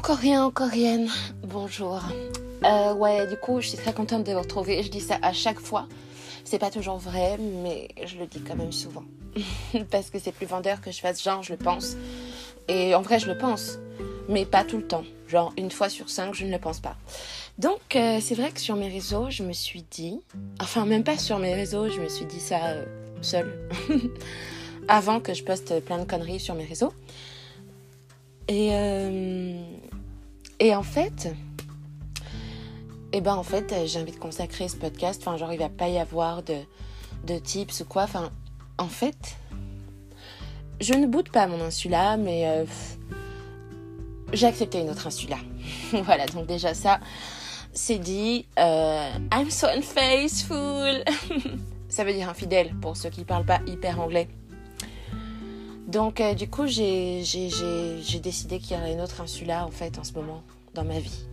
encore rien, encore rien. Bonjour. Euh, ouais, du coup, je suis très contente de vous retrouver. Je dis ça à chaque fois. C'est pas toujours vrai, mais je le dis quand même souvent. Parce que c'est plus vendeur que je fasse genre, je le pense. Et en vrai, je le pense. Mais pas tout le temps. Genre, une fois sur cinq, je ne le pense pas. Donc, euh, c'est vrai que sur mes réseaux, je me suis dit. Enfin, même pas sur mes réseaux, je me suis dit ça euh, seule. Avant que je poste plein de conneries sur mes réseaux. Et, euh, et en fait, eh ben en fait, j'ai envie de consacrer ce podcast. Enfin, genre, il va pas y avoir de, de tips ou quoi. Enfin, en fait, je ne boude pas mon insula, mais euh, j'ai accepté une autre insula. voilà, donc déjà ça, c'est dit. Euh, I'm so unfaithful. ça veut dire infidèle pour ceux qui parlent pas hyper anglais. Donc, euh, du coup, j'ai décidé qu'il y aurait une autre insula, en fait, en ce moment, dans ma vie.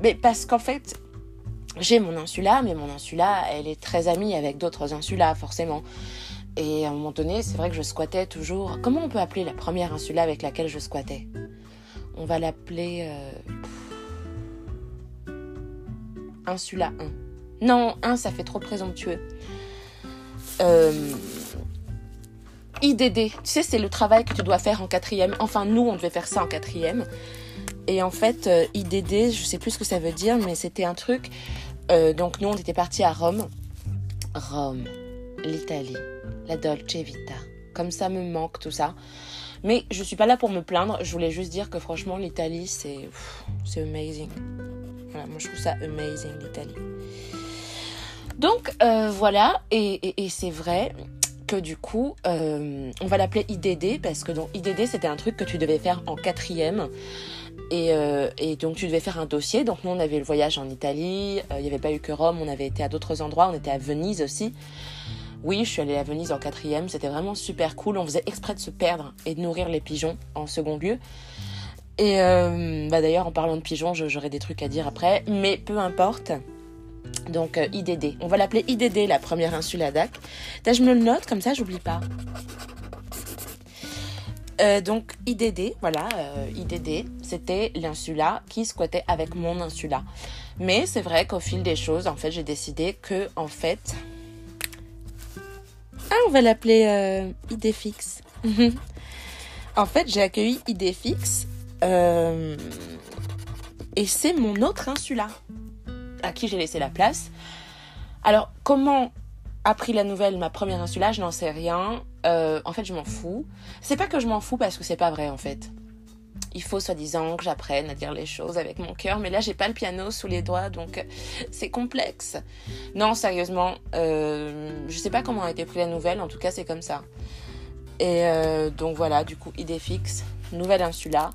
Mais parce qu'en fait, j'ai mon insula, mais mon insula, elle est très amie avec d'autres insulas, forcément. Et à un moment donné, c'est vrai que je squattais toujours. Comment on peut appeler la première insula avec laquelle je squattais? On va l'appeler. Euh, insula 1. Non, 1, ça fait trop présomptueux. Euh, IDD, tu sais, c'est le travail que tu dois faire en quatrième. Enfin, nous, on devait faire ça en quatrième. Et en fait, euh, IDD, je sais plus ce que ça veut dire, mais c'était un truc. Euh, donc, nous, on était partis à Rome. Rome, l'Italie, la Dolce Vita. Comme ça me manque tout ça. Mais je suis pas là pour me plaindre. Je voulais juste dire que franchement, l'Italie, c'est. C'est amazing. Voilà, moi, je trouve ça amazing, l'Italie. Donc, euh, voilà. Et, et c'est vrai que du coup, euh, on va l'appeler IDD parce que donc IDD c'était un truc que tu devais faire en quatrième. Et, euh, et, donc tu devais faire un dossier. Donc nous on avait le voyage en Italie, euh, il n'y avait pas eu que Rome, on avait été à d'autres endroits, on était à Venise aussi. Oui, je suis allée à Venise en quatrième, c'était vraiment super cool. On faisait exprès de se perdre et de nourrir les pigeons en second lieu. Et bah d'ailleurs en parlant de pigeons, j'aurai des trucs à dire après, mais peu importe. Donc euh, IDD. On va l'appeler IDD, la première insula DAC. je me le note, comme ça, j'oublie pas. Euh, donc IDD, voilà, euh, IDD, c'était l'insula qui squattait avec mon insula. Mais c'est vrai qu'au fil des choses, en fait, j'ai décidé que, en fait, ah, on va l'appeler IDFix. en fait, j'ai accueilli IDFix et c'est mon autre insula à qui j'ai laissé la place. Alors, comment a pris la nouvelle ma première insula Je n'en sais rien. Euh, en fait, je m'en fous. C'est pas que je m'en fous parce que c'est pas vrai en fait. Il faut soi-disant que j'apprenne à dire les choses avec mon cœur, mais là j'ai pas le piano sous les doigts donc c'est complexe. Non, sérieusement, euh, je sais pas comment a été pris la nouvelle, en tout cas c'est comme ça. Et euh, donc voilà, du coup, idée fixe, nouvelle insula.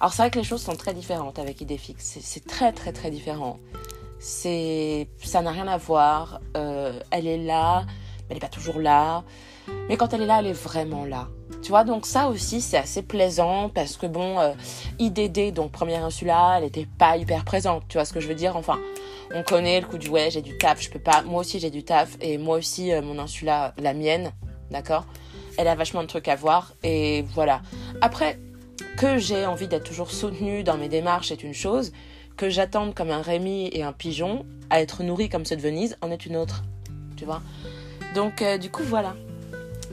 Alors c'est vrai que les choses sont très différentes avec idée fixe, c'est très très très différent c'est ça n'a rien à voir. Euh, elle est là, mais elle n'est pas toujours là. Mais quand elle est là, elle est vraiment là. Tu vois, donc ça aussi, c'est assez plaisant parce que bon, euh, IDD, donc première insula, elle n'était pas hyper présente. Tu vois ce que je veux dire? Enfin, on connaît le coup du ouais, j'ai du taf, je peux pas. Moi aussi, j'ai du taf et moi aussi, euh, mon insula, la mienne, d'accord? Elle a vachement de trucs à voir et voilà. Après, que j'ai envie d'être toujours soutenue dans mes démarches, c'est une chose que j'attende comme un Rémi et un pigeon à être nourri comme ceux de Venise en est une autre. Tu vois Donc, euh, du coup, voilà.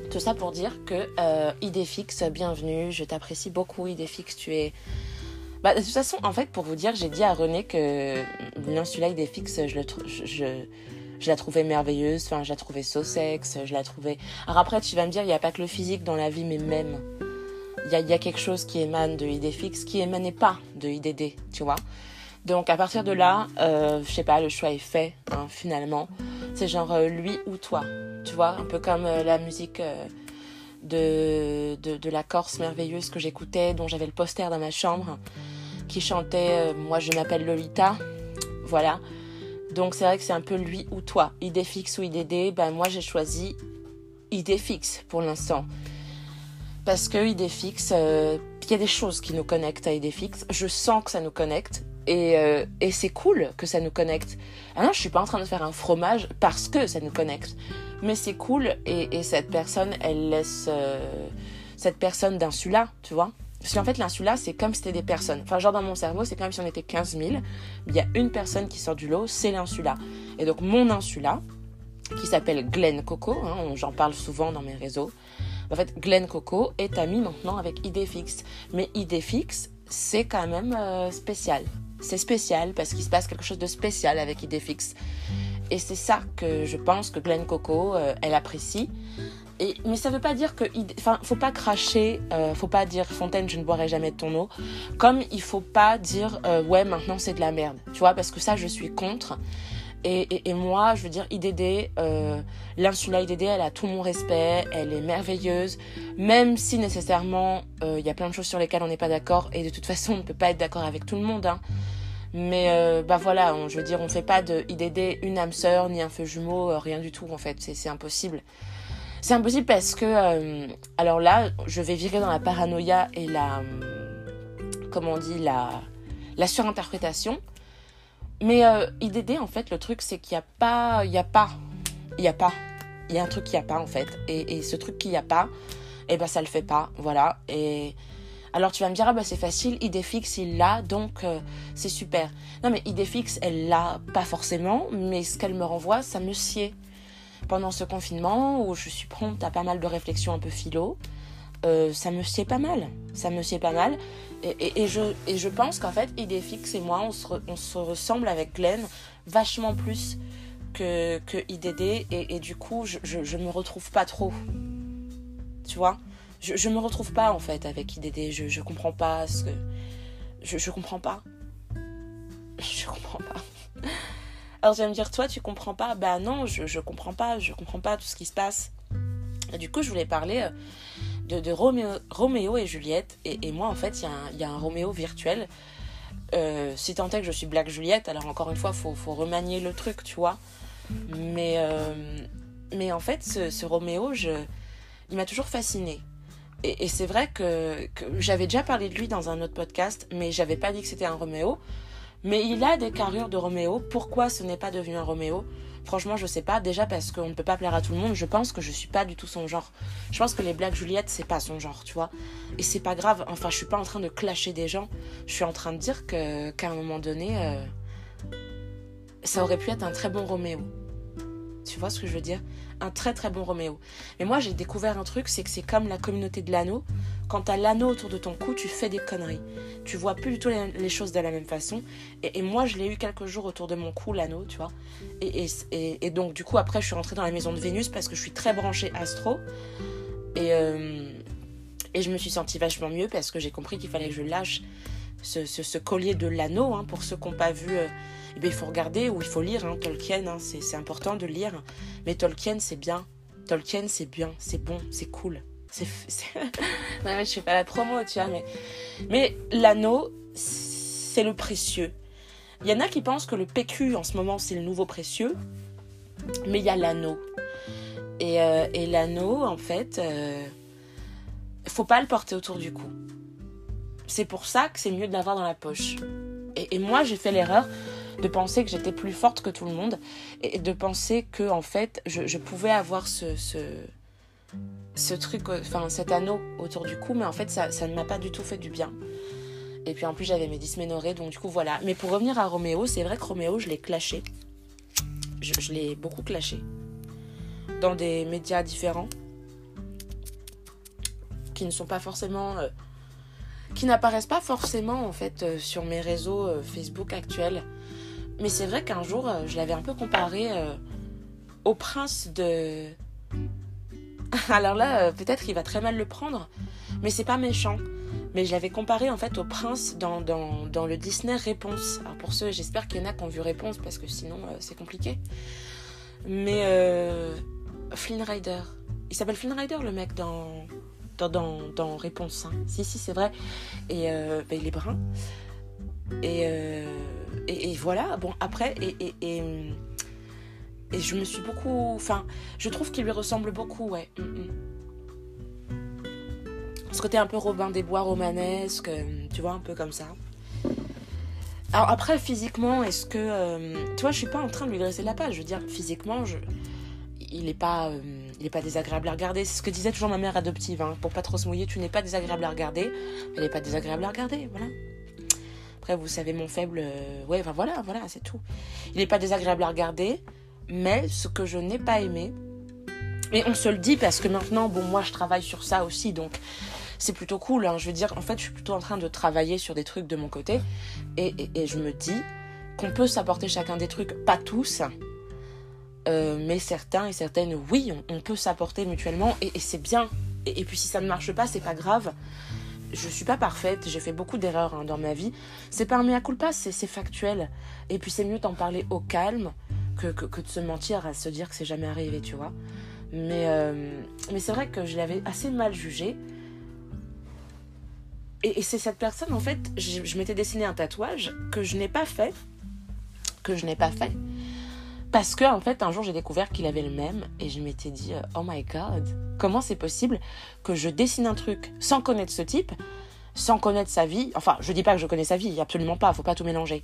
Tout ça pour dire que euh, Idéfix, bienvenue. Je t'apprécie beaucoup, Idéfix. Tu es. Bah, de toute façon, en fait, pour vous dire, j'ai dit à René que l'insula Idéfix, je, le je, je, la trouvais merveilleuse. Enfin, je la trouvais sexe. Je la trouvais. Alors après, tu vas me dire, il n'y a pas que le physique dans la vie, mais même. Il y a, y a, quelque chose qui émane de Idéfix qui émanait pas de IDD, tu vois. Donc à partir de là, euh, je sais pas, le choix est fait hein, finalement. C'est genre euh, lui ou toi, tu vois, un peu comme euh, la musique euh, de, de, la Corse merveilleuse que j'écoutais, dont j'avais le poster dans ma chambre, qui chantait Moi je m'appelle Lolita, voilà. Donc c'est vrai que c'est un peu lui ou toi, idée fixe ou IDD, ben moi j'ai choisi idée fixe pour l'instant. Parce que idée il y a des choses qui nous connectent à idée fixe. Je sens que ça nous connecte euh, et, c'est cool que ça nous connecte. Ah non, je suis pas en train de faire un fromage parce que ça nous connecte. Mais c'est cool et, cette personne, elle laisse euh, cette personne d'insula, tu vois. Parce qu'en fait, l'insula, c'est comme si c'était des personnes. Enfin, genre dans mon cerveau, c'est comme si on était 15 000. Il y a une personne qui sort du lot, c'est l'insula. Et donc, mon insula, qui s'appelle Glen Coco, hein, j'en parle souvent dans mes réseaux. En fait, Glen Coco est ami maintenant avec Idéfix. Mais Idéfix, c'est quand même euh, spécial. C'est spécial parce qu'il se passe quelque chose de spécial avec Idéfix. Et c'est ça que je pense que Glen Coco, euh, elle apprécie. Et, mais ça veut pas dire que, enfin, faut pas cracher, euh, faut pas dire Fontaine, je ne boirai jamais de ton eau. Comme il faut pas dire euh, ouais, maintenant c'est de la merde, tu vois, parce que ça je suis contre. Et, moi, je veux dire, IDD, euh, l'insula IDD, elle a tout mon respect, elle est merveilleuse, même si nécessairement il y a plein de choses sur lesquelles on n'est pas d'accord, et de toute façon, on ne peut pas être d'accord avec tout le monde. Hein. Mais bah voilà, je veux dire, on fait pas de IDD une âme sœur, ni un feu jumeau, rien du tout en fait, c'est impossible. C'est impossible parce que, euh, alors là, je vais virer dans la paranoïa et la, comment on dit, la, la surinterprétation. Mais euh, IDD, en fait, le truc, c'est qu'il n'y a pas, il n'y a pas, il n'y a pas, il y a un truc qu'il n'y a pas, en fait. Et, et ce truc qu'il n'y a pas, eh ben, ça le fait pas, voilà. Et alors tu vas me dire, ah bah c'est facile, Idéfix, il l'a, donc euh, c'est super. Non mais Idéfix, elle l'a pas forcément, mais ce qu'elle me renvoie, ça me sied pendant ce confinement où je suis prompte à pas mal de réflexions un peu philo, euh, ça me sied pas mal. Ça me sied pas mal. Et, je, et je pense qu'en fait, Idéfix et moi, on se, on se ressemble avec Glenn vachement plus que, que IDD. Et, et du coup, je, je, je, me retrouve pas trop. Tu vois? Je, je me retrouve pas en fait avec IDD. Je, je comprends pas ce que. Je, je comprends pas. Je comprends pas. Alors tu vas me dire, toi, tu comprends pas? Bah non, je, je comprends pas, je comprends pas tout ce qui se passe. Du coup, je voulais parler euh, de, de Roméo, et Juliette. Et, moi, en fait, il y, a un Roméo virtuel. Euh, si tant est que je suis Black Juliette, alors encore une fois, faut, faut remanier le truc, tu vois. Mais, euh, mais en fait, ce, ce Roméo, il m'a toujours fasciné. Et, c'est vrai que, j'avais déjà parlé de lui dans un autre podcast, mais j'avais pas dit que c'était un Roméo. Mais il a des carrures de Roméo. Pourquoi ce n'est pas devenu un Roméo? Franchement, je sais pas. Déjà parce qu'on ne peut pas plaire à tout le monde. Je pense que je suis pas du tout son genre. Je pense que les Black Juliette, c'est pas son genre, tu vois. Et c'est pas grave. Enfin, je suis pas en train de clasher des gens. Je suis en train de dire qu'à un moment donné, euh, ça aurait pu être un très bon Roméo. Tu vois ce que je veux dire? Un très très bon Roméo. Mais moi, j'ai découvert un truc, c'est que c'est comme la communauté de l'anneau. Quand t'as l'anneau autour de ton cou, tu fais des conneries. Tu vois plus du tout les, choses de la même façon. Et, moi, je l'ai eu quelques jours autour de mon cou, l'anneau, tu vois. Et, et, donc, du coup, après, je suis rentrée dans la maison de Vénus parce que je suis très branchée astro. Et, euh, et je me suis sentie vachement mieux parce que j'ai compris qu'il fallait que je lâche ce, ce, collier de l'anneau. Hein, pour ceux qui n'ont pas vu, euh, eh bien, il faut regarder ou il faut lire hein, Tolkien. Hein, c'est important de lire. Mais Tolkien, c'est bien. Tolkien, c'est bien, c'est bon, c'est cool. C'est. je fais pas la promo, tu vois, mais. Mais l'anneau, c'est le précieux. Il y en a qui pensent que le PQ en ce moment, c'est le nouveau précieux. Mais il y a l'anneau. Et, euh, et l'anneau, en fait, euh, faut pas le porter autour du cou. C'est pour ça que c'est mieux de l'avoir dans la poche. Et moi, j'ai fait l'erreur de penser que j'étais plus forte que tout le monde et de penser que en fait je, pouvais avoir ce, ce, truc, enfin cet anneau autour du cou, mais en fait ça, ça ne m'a pas du tout fait du bien. Et puis en plus j'avais mes dysménorrhées, donc du coup voilà. Mais pour revenir à Roméo, c'est vrai que Roméo, je l'ai clashé. Je, je l'ai beaucoup clashé. Dans des médias différents. Qui ne sont pas forcément... Euh, qui n'apparaissent pas forcément en fait euh, sur mes réseaux euh, Facebook actuels. Mais c'est vrai qu'un jour, je l'avais un peu comparé au prince de Alors là, euh, peut-être il va très mal le prendre, mais c'est pas méchant. Mais je l'avais comparé en fait au prince dans, dans, dans, le Disney Réponse. Alors pour ceux, j'espère qu'il y en a qui ont vu Réponse parce que sinon euh, c'est compliqué. Mais euh, Flynn Rider. Il s'appelle Flynn Rider le mec dans, dans, dans, Réponse. Hein. Si, si, c'est vrai. Et euh, bah, il est brun. Et, euh, et, et, voilà. Bon, après, et, et, et je me suis beaucoup. Enfin, je trouve qu'il lui ressemble beaucoup, ouais. Mm, mm. Ce côté un peu Robin des Bois romanesque, euh, tu vois, un peu comme ça. Alors après, physiquement, est-ce que. Euh, tu vois, je suis pas en train de lui dresser la page. Je veux dire, physiquement, il n'est pas, euh, pas désagréable à regarder. C'est ce que disait toujours ma mère adoptive. Hein. Pour pas trop se mouiller, tu n'es pas désagréable à regarder. Elle n'est pas désagréable à regarder, voilà. Vous savez mon faible... Euh, ouais, enfin voilà, voilà, c'est tout. Il n'est pas désagréable à regarder, mais ce que je n'ai pas aimé, et on se le dit parce que maintenant, bon, moi je travaille sur ça aussi, donc c'est plutôt cool. Hein. Je veux dire, en fait, je suis plutôt en train de travailler sur des trucs de mon côté, et, je me dis qu'on peut s'apporter chacun des trucs, pas tous, euh, mais certains et certaines, oui, on, peut s'apporter mutuellement, et c'est bien. Et, puis si ça ne marche pas, c'est pas grave. Je suis pas parfaite, j'ai fait beaucoup d'erreurs hein, dans ma vie. C'est pas un mea culpa, c'est factuel. Et puis c'est mieux d'en parler au calme que, de se mentir à se dire que c'est jamais arrivé, tu vois. Mais, euh, mais c'est vrai que je l'avais assez mal jugé. Et, c'est cette personne, en fait, je, m'étais dessiné un tatouage que je n'ai pas fait. Que je n'ai pas fait. Parce que, en fait, un jour, j'ai découvert qu'il avait le même. Et je m'étais dit, euh, oh my god, comment c'est possible que je dessine un truc sans connaître ce type, sans connaître sa vie. Enfin, je dis pas que je connais sa vie, absolument pas, faut pas tout mélanger.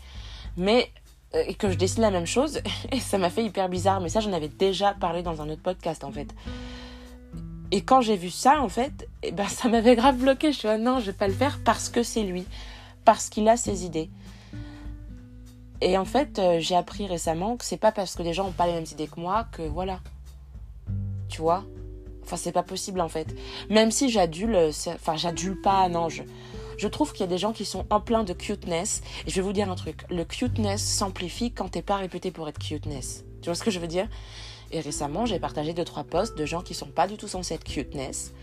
Mais euh, et que je dessine la même chose et ça m'a fait hyper bizarre mais ça j'en avais déjà parlé dans un autre podcast en fait et quand j'ai vu ça en fait eh ben ça m'avait grave bloqué je suis dit non je vais pas le faire parce que c'est lui parce qu'il a ses idées et en fait euh, j'ai appris récemment que c'est pas parce que les gens ont pas les mêmes idées que moi que voilà tu vois? Enfin c'est pas possible en fait même si j'adule enfin j'adule pas non je je trouve qu'il y a des gens qui sont en plein de cuteness. Et je vais vous dire un truc. Le cuteness s'amplifie quand t'es pas réputé pour être cuteness. Tu vois ce que je veux dire? Et récemment, j'ai partagé deux trois posts de gens qui sont pas du tout censés être cuteness.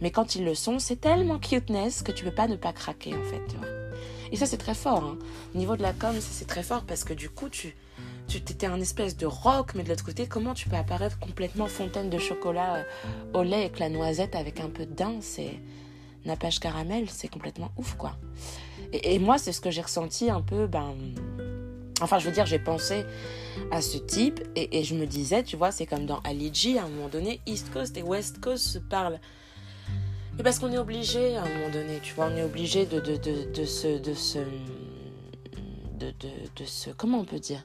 Mais quand ils le sont, c'est tellement cuteness que tu peux pas ne pas craquer en fait. Et ça c'est très fort. Hein. Au niveau de la com, c'est très fort parce que du coup tu tu t'étais un espèce de rock, mais de l'autre côté, comment tu peux apparaître complètement fontaine de chocolat euh, au lait avec la noisette avec un peu de daim C'est Nappage caramel, c'est complètement ouf, quoi. Et, moi, c'est ce que j'ai ressenti un peu, ben... Enfin, je veux dire, j'ai pensé à ce type et, je me disais, tu vois, c'est comme dans Ali G, à un moment donné, East Coast et West Coast se parlent. Mais parce qu'on est obligé, à un moment donné, tu vois, on est obligé de, de, de, de se... De se de, de, se... Comment on peut dire?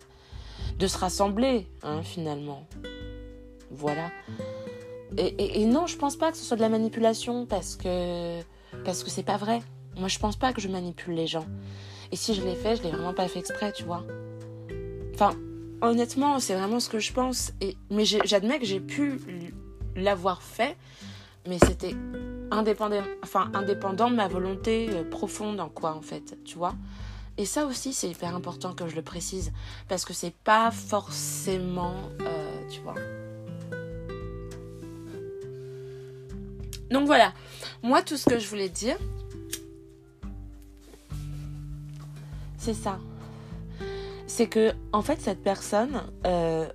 De se rassembler, hein, finalement. Voilà. Et, non, je pense pas que ce soit de la manipulation parce que parce que c'est pas vrai. Moi, je pense pas que je manipule les gens. Et si je l'ai fait, je l'ai vraiment pas fait exprès, tu vois. Enfin, honnêtement, c'est vraiment ce que je pense. Et mais j'admets que j'ai pu l'avoir fait, mais c'était indépendant, enfin de ma volonté euh, profonde en quoi, en fait, tu vois. Et ça aussi, c'est hyper important que je le précise parce que c'est pas forcément, euh, tu vois. Donc voilà, moi tout ce que je voulais dire, c'est ça. C'est que, en fait, cette personne, euh,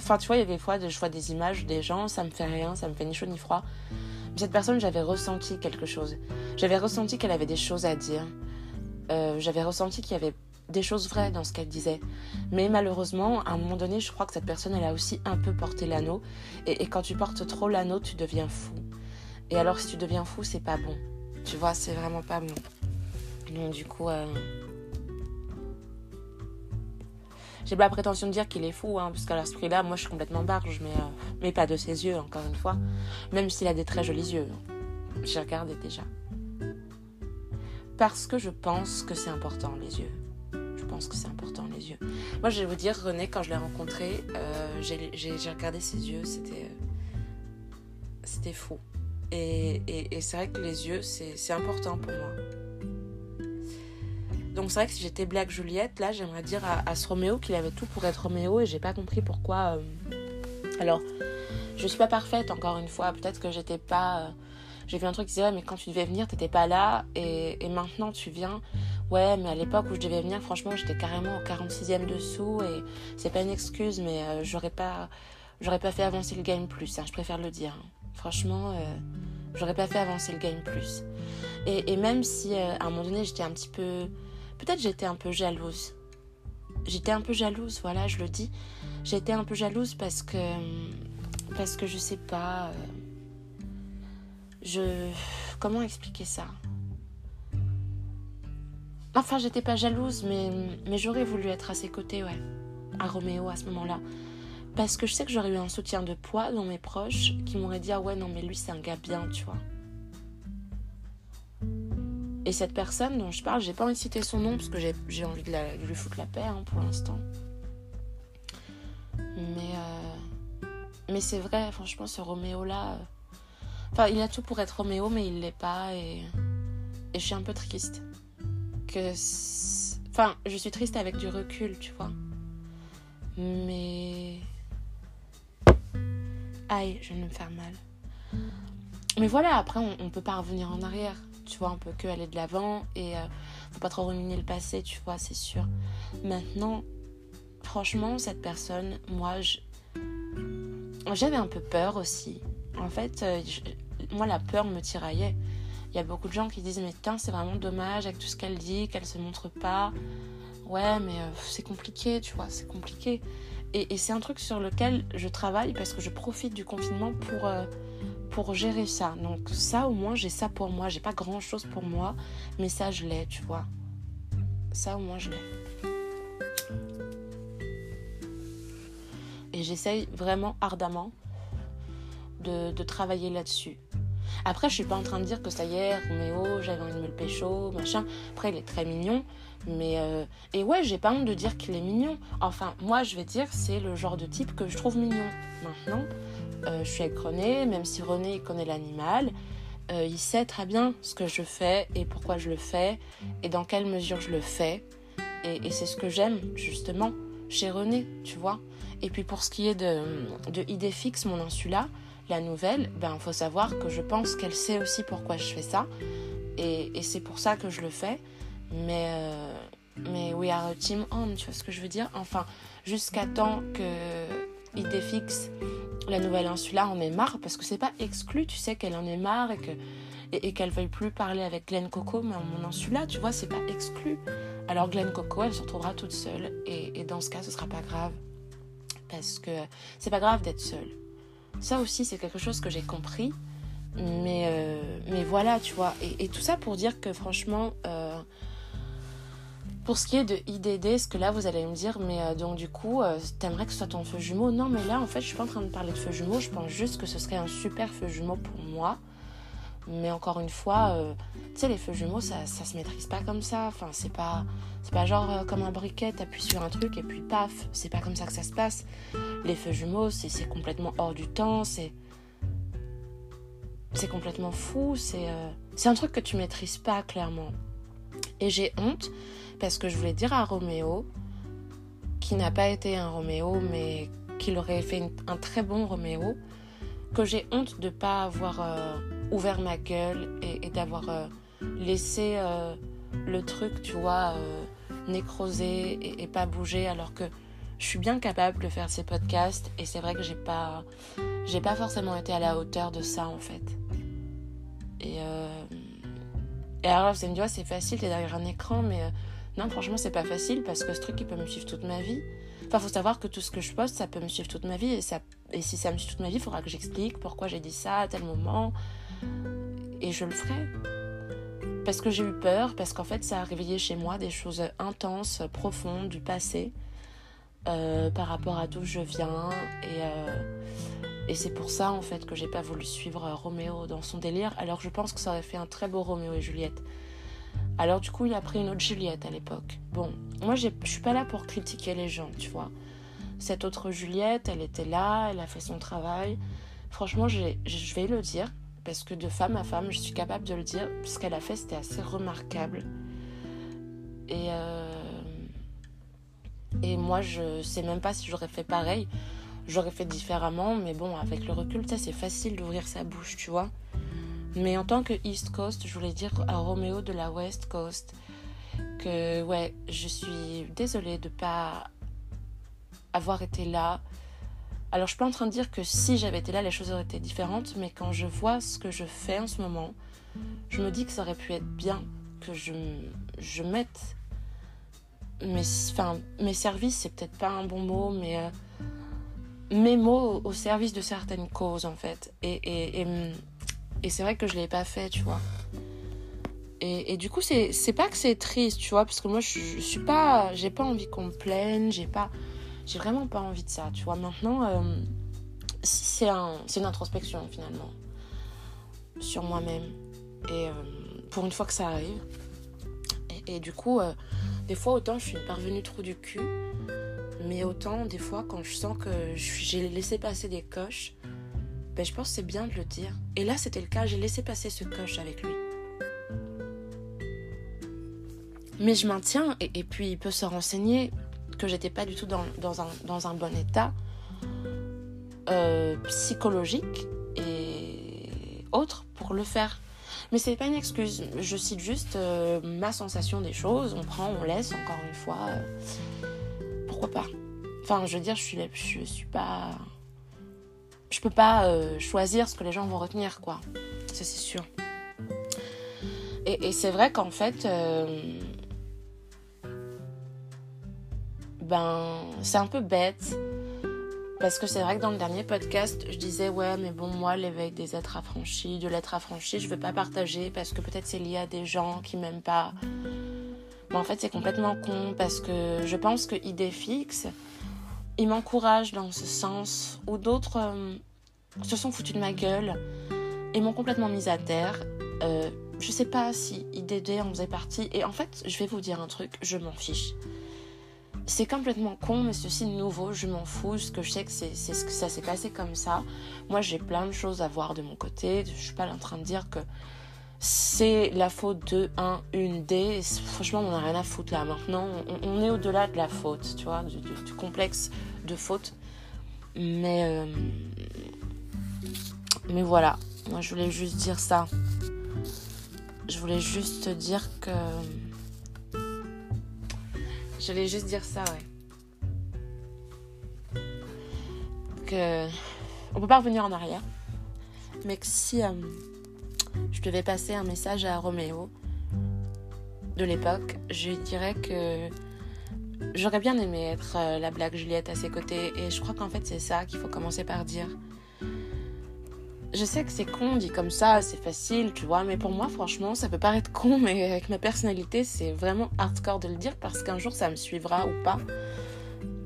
enfin, tu vois, il y a des fois, je vois des images des gens, ça me fait rien, ça me fait ni chaud ni froid. Cette personne, j'avais ressenti quelque chose. J'avais ressenti qu'elle avait des choses à dire. Euh, j'avais ressenti qu'il y avait des choses vraies dans ce qu'elle disait. Mais malheureusement, à un moment donné, je crois que cette personne, elle a aussi un peu porté l'anneau. Et, quand tu portes trop l'anneau, tu deviens fou. Et alors, si tu deviens fou, c'est pas bon. Tu vois, c'est vraiment pas bon. Donc, du coup, euh... j'ai pas la prétention de dire qu'il est fou, hein, parce qu'à l'esprit-là, moi, je suis complètement barge, mais, euh, mais pas de ses yeux, encore une fois. Même s'il a des très jolis yeux. J'ai regardé déjà. Parce que je pense que c'est important, les yeux pense que c'est important, les yeux. Moi, je vais vous dire, René, quand je l'ai rencontré, euh, j'ai regardé ses yeux, c'était c'était fou. Et, et, c'est vrai que les yeux, c'est important pour moi. Donc c'est vrai que si j'étais Black Juliette, là, j'aimerais dire à, ce Roméo qu'il avait tout pour être Roméo et j'ai pas compris pourquoi. Euh, alors, je suis pas parfaite, encore une fois. Peut-être que j'étais pas. Euh, j'ai vu un truc qui disait, ouais, mais quand tu devais venir, t'étais pas là et, et maintenant tu viens. Ouais, mais à l'époque où je devais venir, franchement, j'étais carrément au 46e dessous et c'est pas une excuse, mais euh, j'aurais pas, j'aurais pas fait avancer le game plus. Hein, je préfère le dire. Franchement, j'aurais pas fait avancer le game plus. Et, même si à un moment donné j'étais un petit peu, peut-être j'étais un peu jalouse. J'étais un peu jalouse, voilà, je le dis. J'étais un peu jalouse parce que, parce que je sais pas, je, comment expliquer ça? Enfin, j'étais pas jalouse, mais, mais j'aurais voulu être à ses côtés, ouais. À Roméo à ce moment-là. Parce que je sais que j'aurais eu un soutien de poids dans mes proches qui m'auraient dit Ah ouais, non, mais lui, c'est un gars bien, tu vois. Et cette personne dont je parle, j'ai pas envie de citer son nom parce que j'ai envie de, lui foutre la paix hein, pour l'instant. Mais, euh, mais c'est vrai, franchement, ce Roméo-là. Euh, enfin, il a tout pour être Roméo, mais il l'est pas. Et, et je suis un peu triste. Que. Enfin, je suis triste avec du recul, tu vois. Mais. Aïe, je vais me faire mal. Mais voilà, après, on, ne peut pas revenir en arrière. Tu vois, on peut que aller de l'avant et euh, faut pas trop ruminer le passé, tu vois, c'est sûr. Maintenant, franchement, cette personne, moi, j'avais un peu peur aussi. En fait, euh, moi, la peur me tiraillait. Il y a beaucoup de gens qui disent Mais tiens, c'est vraiment dommage avec tout ce qu'elle dit, qu'elle se montre pas. Ouais, mais euh, c'est compliqué, tu vois, c'est compliqué. Et, c'est un truc sur lequel je travaille parce que je profite du confinement pour, euh, pour gérer ça. Donc, ça, au moins, j'ai ça pour moi. J'ai pas grand chose pour moi, mais ça, je l'ai, tu vois. Ça, au moins, je l'ai. Et j'essaye vraiment ardemment de, travailler là-dessus. Après, je suis pas en train de dire que ça y est, Roméo, j'avais envie de me le pécho, machin. Après, il est très mignon. Mais euh, et ouais, j'ai pas honte de dire qu'il est mignon. Enfin, moi, je vais dire, c'est le genre de type que je trouve mignon. Maintenant, je suis avec René, même si René connaît l'animal, euh, il sait très bien ce que je fais et pourquoi je le fais et dans quelle mesure je le fais. Et, c'est ce que j'aime justement chez René, tu vois. Et puis pour ce qui est de, de idée fixe, mon insula, la nouvelle, ben faut savoir que je pense qu'elle sait aussi pourquoi je fais ça. Et, c'est pour ça que je le fais. Mais, euh, mais we are a team on, tu vois ce que je veux dire? Enfin, jusqu'à temps que idée fixe la nouvelle insula en ait marre, parce que c'est pas exclu, tu sais, qu'elle en ait marre et que et, qu'elle veuille plus parler avec Glenn Coco, mais mon insula, tu vois, c'est pas exclu. Alors Glenn Coco, elle se retrouvera toute seule, et, et dans ce cas, ce sera pas grave. Parce que c'est pas grave d'être seule. Ça aussi, c'est quelque chose que j'ai compris. Mais, euh, mais voilà, tu vois. Et, et, tout ça pour dire que franchement, euh, pour ce qui est de IDD, ce que là vous allez me dire, mais euh, donc du coup, euh, t'aimerais que ce soit ton feu jumeau? Non, mais là en fait, je suis pas en train de parler de feu jumeau, je pense juste que ce serait un super feu jumeau pour moi. Mais encore une fois, euh, tu sais, les feux jumeaux, ça, ça se maîtrise pas comme ça. Enfin, c'est pas, c'est pas genre comme un briquet, t'appuies sur un truc et puis paf, c'est pas comme ça que ça se passe. Les feux jumeaux, c'est complètement hors du temps, c'est. C'est complètement fou, c'est c'est un truc que tu maîtrises pas clairement. Et j'ai honte parce que je voulais dire à Roméo, qui n'a pas été un Roméo, mais qu'il aurait fait un très bon Roméo, que j'ai honte de ne pas avoir euh, ouvert ma gueule et, d'avoir euh, laissé euh, le truc, tu vois, nécroser et, et, pas bouger, alors que je suis bien capable de faire ces podcasts et c'est vrai que j'ai pas, j'ai pas forcément été à la hauteur de ça en fait. Et, alors vous allez me dire, c'est facile, t'es derrière un écran, mais non, franchement, c'est pas facile parce que ce truc, il peut me suivre toute ma vie. Enfin, faut savoir que tout ce que je poste, ça peut me suivre toute ma vie. Et, ça, et si ça me suit toute ma vie, il faudra que j'explique pourquoi j'ai dit ça à tel moment. Et je le ferai. Parce que j'ai eu peur, parce qu'en fait, ça a réveillé chez moi des choses intenses, profondes, du passé, euh, par rapport à d'où je viens. Et, euh, et c'est pour ça, en fait, que j'ai pas voulu suivre Roméo dans son délire. Alors je pense que ça aurait fait un très beau Roméo et Juliette. Alors du coup, il a pris une autre Juliette à l'époque. Bon, moi, je suis pas là pour critiquer les gens, tu vois. Cette autre Juliette, elle était là, elle a fait son travail. Franchement, je vais le dire, parce que de femme à femme, je suis capable de le dire. Ce qu'elle a fait, c'était assez remarquable. Et, euh, et moi, je sais même pas si j'aurais fait pareil. J'aurais fait différemment, mais bon, avec le recul, c'est facile d'ouvrir sa bouche, tu vois. Mais en tant que East Coast, je voulais dire à Roméo de la West Coast que ouais, je suis désolée de pas avoir été là. Alors je suis pas en train de dire que si j'avais été là, les choses auraient été différentes, mais quand je vois ce que je fais en ce moment, je me dis que ça aurait pu être bien que je, je mette mes, services, c'est peut-être pas un bon mot, mais euh, mes mots au service de certaines causes en fait. Et et c'est vrai que je l'ai pas fait, tu vois. Et, et du coup, c'est pas que c'est triste, tu vois, parce que moi, je, je suis pas. J'ai pas envie qu'on me plaigne, j'ai pas. J'ai vraiment pas envie de ça, tu vois. Maintenant, euh, c'est un, une introspection finalement sur moi-même. Et euh, pour une fois que ça arrive. Et, du coup, euh, des fois, autant je suis une parvenue trop du cul, mais autant, des fois, quand je sens que j'ai laissé passer des coches, ben, je pense que c'est bien de le dire. Et là, c'était le cas, j'ai laissé passer ce coche avec lui. Mais je maintiens, et, et puis il peut se renseigner que j'étais pas du tout dans, dans, un, dans un bon état euh, psychologique et autre pour le faire. Mais c'est pas une excuse. Je cite juste euh, ma sensation des choses. On prend, on laisse, encore une fois. Euh, pourquoi pas Enfin, je veux dire, je suis, je suis pas. Je peux pas choisir ce que les gens vont retenir, quoi. Ça, c'est sûr. Et, et c'est vrai qu'en fait ben, c'est un peu bête. Parce que c'est vrai que dans le dernier podcast, je disais, ouais, mais bon, moi, l'éveil des êtres affranchis, de l'être affranchi, je veux pas partager parce que peut-être c'est lié à des gens qui m'aiment pas. Mais en fait, c'est complètement con parce que je pense que Idéfix, il m'encourage dans ce sens où d'autres euh, se sont foutus de ma gueule et m'ont complètement mise à terre. Euh, je sais pas si IDD en faisait partie. Et en fait, je vais vous dire un truc, je m'en fiche. C'est complètement con, mais ceci nouveau, je m'en fous, parce que je sais que c'est ce que ça s'est passé comme ça. Moi, j'ai plein de choses à voir de mon côté. Je suis pas en train de dire que c'est la faute de un, une des. Franchement, on n'a rien à foutre là. Maintenant, on, est au-delà de la faute, tu vois, du, complexe de faute. Mais, euh, mais voilà. Moi, je voulais juste dire ça. Je voulais juste dire que J'allais juste dire ça, ouais. Que. On peut pas revenir en arrière. Mais que si euh, je devais passer un message à Roméo de l'époque, je dirais que j'aurais bien aimé être euh, la blague Juliette à ses côtés. Et je crois qu'en fait, c'est ça qu'il faut commencer par dire je sais que c'est con dit comme ça, c'est facile, tu vois, mais pour moi, franchement, ça peut paraître con, mais avec ma personnalité, c'est vraiment hardcore de le dire parce qu'un jour ça me suivra ou pas.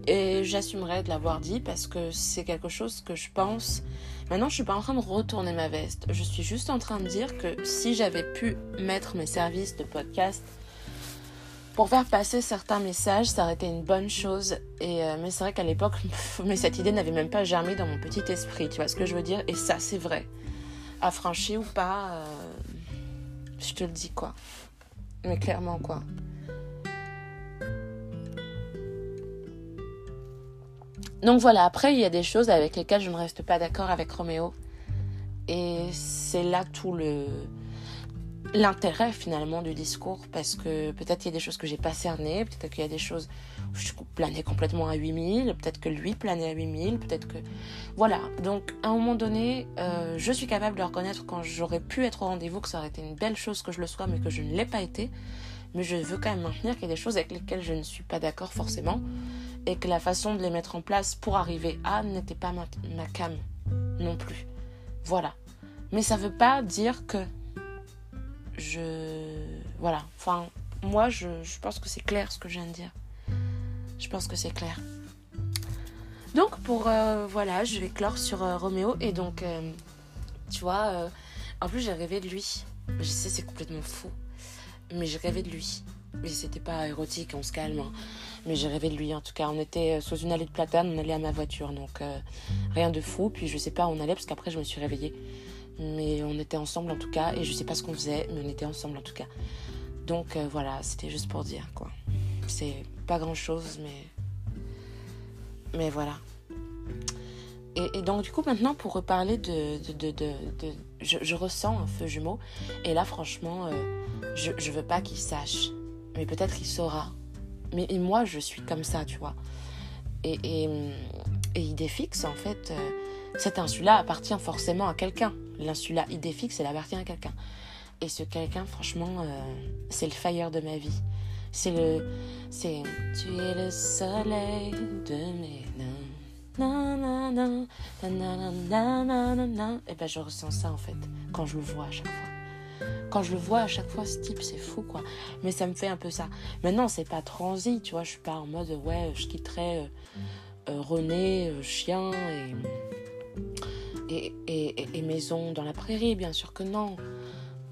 Et j'assumerai de l'avoir dit parce que c'est quelque chose que je pense. Maintenant, je suis pas en train de retourner ma veste. Je suis juste en train de dire que si j'avais pu mettre mes services de podcast pour faire passer certains messages, ça aurait été une bonne chose. Et, euh, mais c'est vrai qu'à l'époque, mais cette idée n'avait même pas germé dans mon petit esprit, tu vois ce que je veux dire? Et ça, c'est vrai. Affranchi ou pas, euh, je te le dis quoi. Mais clairement quoi. Donc voilà, après, il y a des choses avec lesquelles je ne reste pas d'accord avec Roméo. Et c'est là tout le l'intérêt finalement du discours parce que peut-être il y a des choses que j'ai pas cernées, peut-être qu'il y a des choses où je planais complètement à 8000, peut-être que lui planait à 8000, peut-être que... Voilà, donc à un moment donné, euh, je suis capable de reconnaître quand j'aurais pu être au rendez-vous que ça aurait été une belle chose que je le sois mais que je ne l'ai pas été. Mais je veux quand même maintenir qu'il y a des choses avec lesquelles je ne suis pas d'accord forcément et que la façon de les mettre en place pour arriver à n'était pas ma, cam non plus. Voilà. Mais ça veut pas dire que je. Voilà. Enfin, moi, je, pense que c'est clair ce que je viens de dire. Je pense que c'est clair. Donc, pour. Euh, voilà, je vais clore sur euh, Roméo. Et donc, euh, tu vois, en plus, j'ai rêvé de lui. Je sais, c'est complètement fou. Mais j'ai rêvé de lui. Mais c'était pas érotique, on se calme. Hein. Mais j'ai rêvé de lui en tout cas. On était sous une allée de platane, on allait à ma voiture. Donc, rien de fou. Puis, je sais pas où on allait parce qu'après, je me suis réveillée. Mais on était ensemble en tout cas. Et je sais pas ce qu'on faisait, mais on était ensemble en tout cas. Donc euh, voilà, c'était juste pour dire quoi. C'est pas grand chose, mais. Mais voilà. Et, donc du coup maintenant pour reparler de... je, ressens un feu jumeau. Et là franchement, euh, je, je veux pas qu'il sache. Mais peut-être qu'il saura. Mais moi je suis comme ça, tu vois. Et, et, et idée fixe en fait, euh, cet insu-là appartient forcément à quelqu'un l'insula idée fixe, elle appartient à quelqu'un. Et ce quelqu'un, franchement, euh, c'est le fire de ma vie. C'est le. C'est. Tu es le soleil de mes. Et ben, je ressens ça en fait, quand je le vois à chaque fois. Quand je le vois à chaque fois, ce type, c'est fou quoi. Mais ça me fait un peu ça. Maintenant, c'est pas transi, tu vois, je suis pas en mode ouais, je quitterai. Euh, René, chien et, et, maison dans la prairie, bien sûr que non.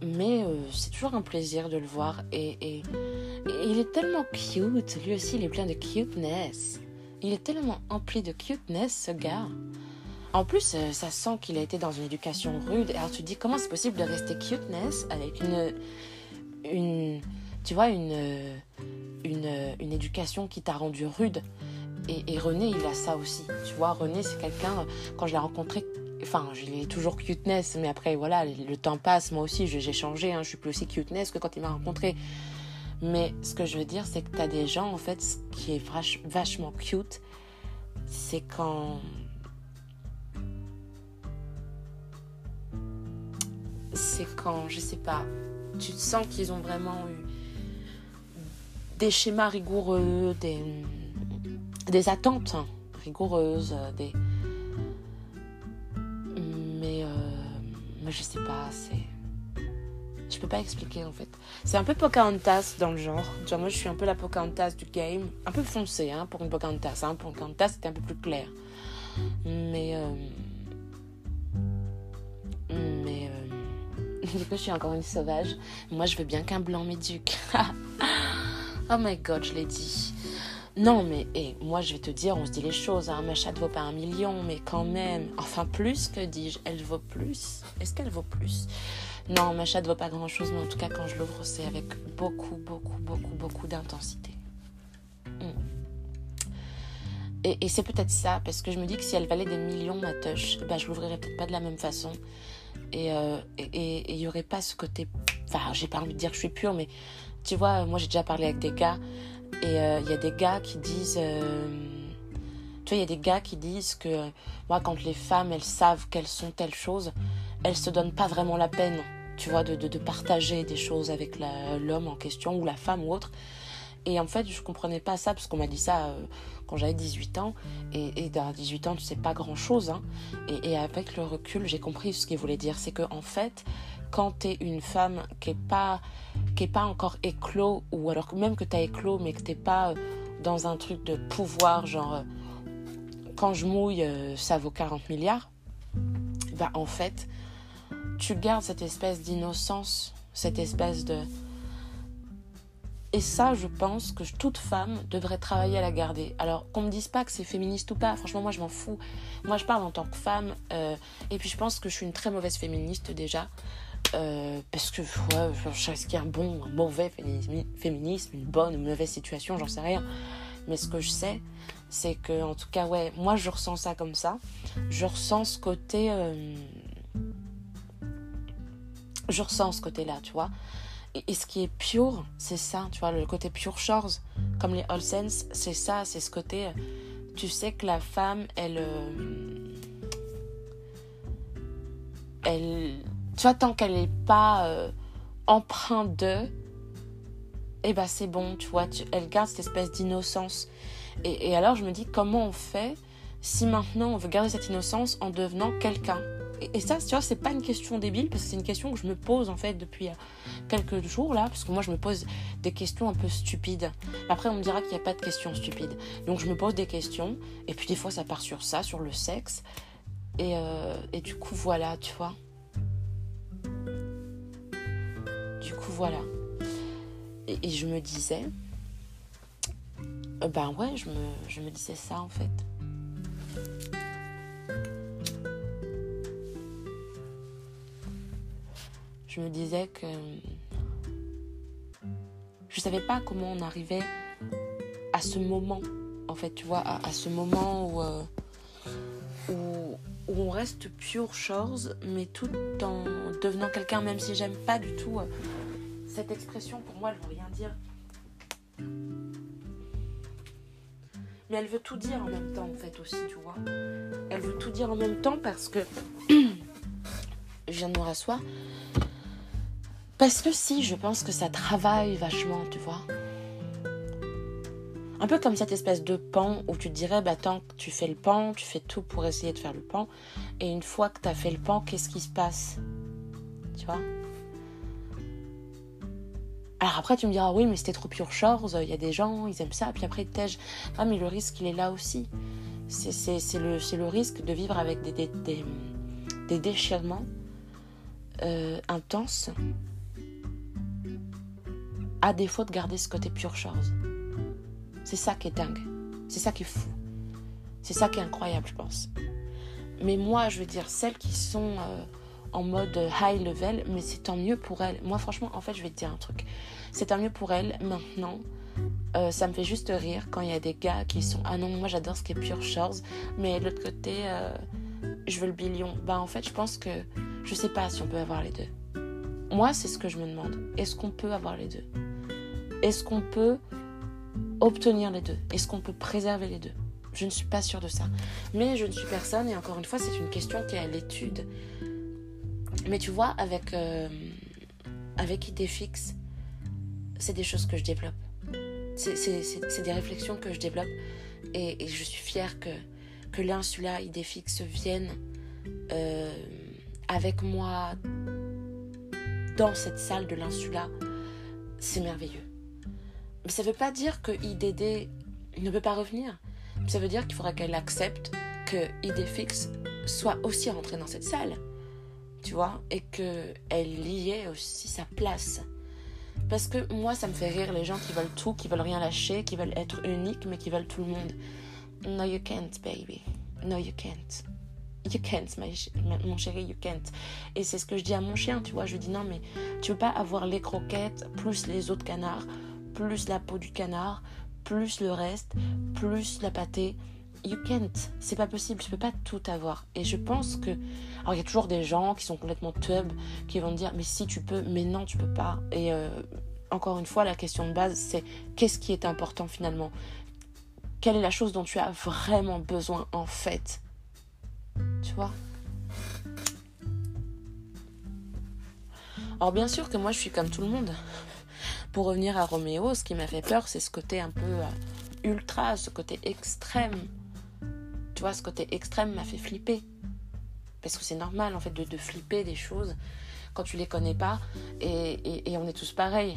Mais c'est toujours un plaisir de le voir. Et, et, il est tellement cute. Lui aussi, il est plein de cuteness. Il est tellement empli de cuteness, ce gars. En plus, euh, ça sent qu'il a été dans une éducation rude. Alors tu te dis, comment c'est possible de rester cuteness avec une, une tu vois, une, une, une éducation qui t'a rendu rude? Et, René, il a ça aussi. Tu vois, René, c'est quelqu'un, quand je l'ai rencontré, enfin, je l'ai toujours cuteness, mais après, voilà, le temps passe, moi aussi, j'ai changé, hein, je suis plus aussi cuteness que quand il m'a rencontré. Mais ce que je veux dire, c'est que tu as des gens, en fait, ce qui est vachement cute, c'est quand c'est quand, je sais pas, tu sens qu'ils ont vraiment eu des schémas rigoureux, des, des attentes rigoureuses, des. Mais, euh, mais je sais pas, c'est. Je peux pas expliquer en fait. C'est un peu Pocahontas dans le genre. Genre, moi je suis un peu la Pocahontas du game. Un peu foncé hein, pour une Pocahontas. Hein. Pour une Pocahontas c'était un peu plus clair. Mais. Euh, du coup, je suis encore une sauvage. Moi, je veux bien qu'un blanc m'éduque. oh my god, je l'ai dit. Non, mais moi, je vais te dire, on se dit les choses. Hein. Ma chatte vaut pas un million, mais quand même. Enfin, plus, que dis-je Elle vaut plus Est-ce qu'elle vaut plus? Non, ma chatte vaut pas grand-chose, mais en tout cas, quand je l'ouvre, c'est avec beaucoup, beaucoup, beaucoup, beaucoup d'intensité. Hmm. Et, c'est peut-être ça, parce que je me dis que si elle valait des millions, ma touche, bah, je l'ouvrirais peut-être pas de la même façon. Euh, et il n'y aurait pas ce côté. Enfin, j'ai pas envie de dire que je suis pure, mais tu vois, moi j'ai déjà parlé avec des gars et euh, il y a des gars qui disent. Euh, tu vois, il y a des gars qui disent que moi, quand les femmes elles savent qu'elles sont telle chose, elles se donnent pas vraiment la peine, tu vois, de, de, partager des choses avec l'homme en question ou la femme ou autre. Et en fait, je comprenais pas ça parce qu'on m'a dit ça quand j'avais 18 ans. Et, et à 18 ans, tu sais pas grand chose. Hein. Et, avec le recul, j'ai compris ce qu'il voulait dire. C'est que en fait, quand tu es une femme qui n'est pas, qui est pas encore éclos, ou alors même que tu as éclos, mais que tu pas euh, dans un truc de pouvoir, genre, euh, quand je mouille, euh, ça vaut 40 milliards, bah en fait, tu gardes cette espèce d'innocence, cette espèce de et ça, je pense que toute femme devrait travailler à la garder. Alors, qu'on me dise pas que c'est féministe ou pas, franchement, moi, je m'en fous. Moi, je parle en tant que femme. Euh, et puis, je pense que je suis une très mauvaise féministe déjà. Euh, parce que, ouais, je sais ce qu'il y a un bon, un mauvais féminisme, une bonne ou une mauvaise situation, j'en sais rien. Mais ce que je sais, c'est que, en tout cas, ouais, moi, je ressens ça comme ça. Je ressens ce côté. Euh, je ressens ce côté-là, tu vois. Et, ce qui est pure, c'est ça, tu vois, le côté pure shores, comme les All Sense, c'est ça, c'est ce côté, tu sais que la femme, elle, euh, elle, tu vois, tant qu'elle n'est pas euh, empreinte de, eh ben c'est bon, tu vois, elle garde cette espèce d'innocence. Et alors je me dis, comment on fait si maintenant on veut garder cette innocence en devenant quelqu'un? Et, ça, tu vois, c'est pas une question débile, parce que c'est une question que je me pose en fait depuis euh, quelques jours là, parce que moi je me pose des questions un peu stupides. Après, on me dira qu'il n'y a pas de questions stupides. Donc je me pose des questions, et puis des fois ça part sur ça, sur le sexe. Et, euh, du coup, voilà, tu vois. Du coup, voilà. Et, et je me disais. Euh, ben ouais, je me, je me disais ça en fait. Je me disais que je savais pas comment on arrivait à ce moment, en fait, tu vois, à, ce moment où, euh, où, on reste pure chose, mais tout en devenant quelqu'un, même si j'aime pas du tout euh, cette expression, pour moi, elle veut rien dire. Mais elle veut tout dire en même temps, en fait, aussi, tu vois. Elle veut tout dire en même temps parce que je viens de me rasseoir. Parce que si, je pense que ça travaille vachement, tu vois. Un peu comme cette espèce de pan où tu te dirais, bah tant que tu fais le pan, tu fais tout pour essayer de faire le pan. Et une fois que tu as fait le pan, qu'est-ce qui se passe? Tu vois? Alors après, tu me diras, oui, mais c'était trop pure chose, il y a des gens, ils aiment ça, puis après, ils te Ah, mais le risque, il est là aussi. C'est le, risque de vivre avec des déchirements euh, intenses à défaut de garder ce côté pure chose. C'est ça qui est dingue. C'est ça qui est fou. C'est ça qui est incroyable, je pense. Mais moi, je veux dire, celles qui sont euh, en mode high level, mais c'est tant mieux pour elles. Moi, franchement, en fait, je vais te dire un truc. C'est tant mieux pour elles maintenant. Euh, ça me fait juste rire quand il y a des gars qui sont Ah non, moi j'adore ce qui est pure shores, mais de l'autre côté, euh, je veux le billion. Bah, en fait, je pense que je sais pas si on peut avoir les deux. Moi, c'est ce que je me demande. Est-ce qu'on peut avoir les deux? Est-ce qu'on peut obtenir les deux? Est-ce qu'on peut préserver les deux? Je ne suis pas sûre de ça. Mais je ne suis personne et encore une fois, c'est une question qui est à l'étude. Mais tu vois, avec, euh, idée fixe, c'est des choses que je développe. C'est des réflexions que je développe et, je suis fière que, que l'insula idée fixe vienne euh, avec moi dans cette salle de l'insula. C'est merveilleux. Mais ça ne veut pas dire que IDD ne peut pas revenir. Ça veut dire qu'il faudra qu'elle accepte que Idéfix soit aussi rentrée dans cette salle. Tu vois? Et qu'elle y ait aussi sa place. Parce que moi, ça me fait rire les gens qui veulent tout, qui veulent rien lâcher, qui veulent être uniques, mais qui veulent tout le monde. No, you can't, baby. No, you can't. You can't, mon chéri, you can't. Et c'est ce que je dis à mon chien, tu vois? Je lui dis non, mais tu veux pas avoir les croquettes plus les autres canards plus la peau du canard, plus le reste, plus la pâtée. You can't. C'est pas possible. Tu peux pas tout avoir. Et je pense que. Alors, il y a toujours des gens qui sont complètement tub, qui vont dire Mais si tu peux, mais non, tu peux pas. Et euh, encore une fois, la question de base, c'est qu'est-ce qui est important finalement? Quelle est la chose dont tu as vraiment besoin en fait? Tu vois? Alors, bien sûr que moi, je suis comme tout le monde pour revenir à Roméo, ce qui m'a fait peur, c'est ce côté un peu euh, ultra, ce côté extrême. Tu vois, ce côté extrême m'a fait flipper. Parce que c'est normal, en fait, de, flipper des choses quand tu les connais pas. Et, on est tous pareils.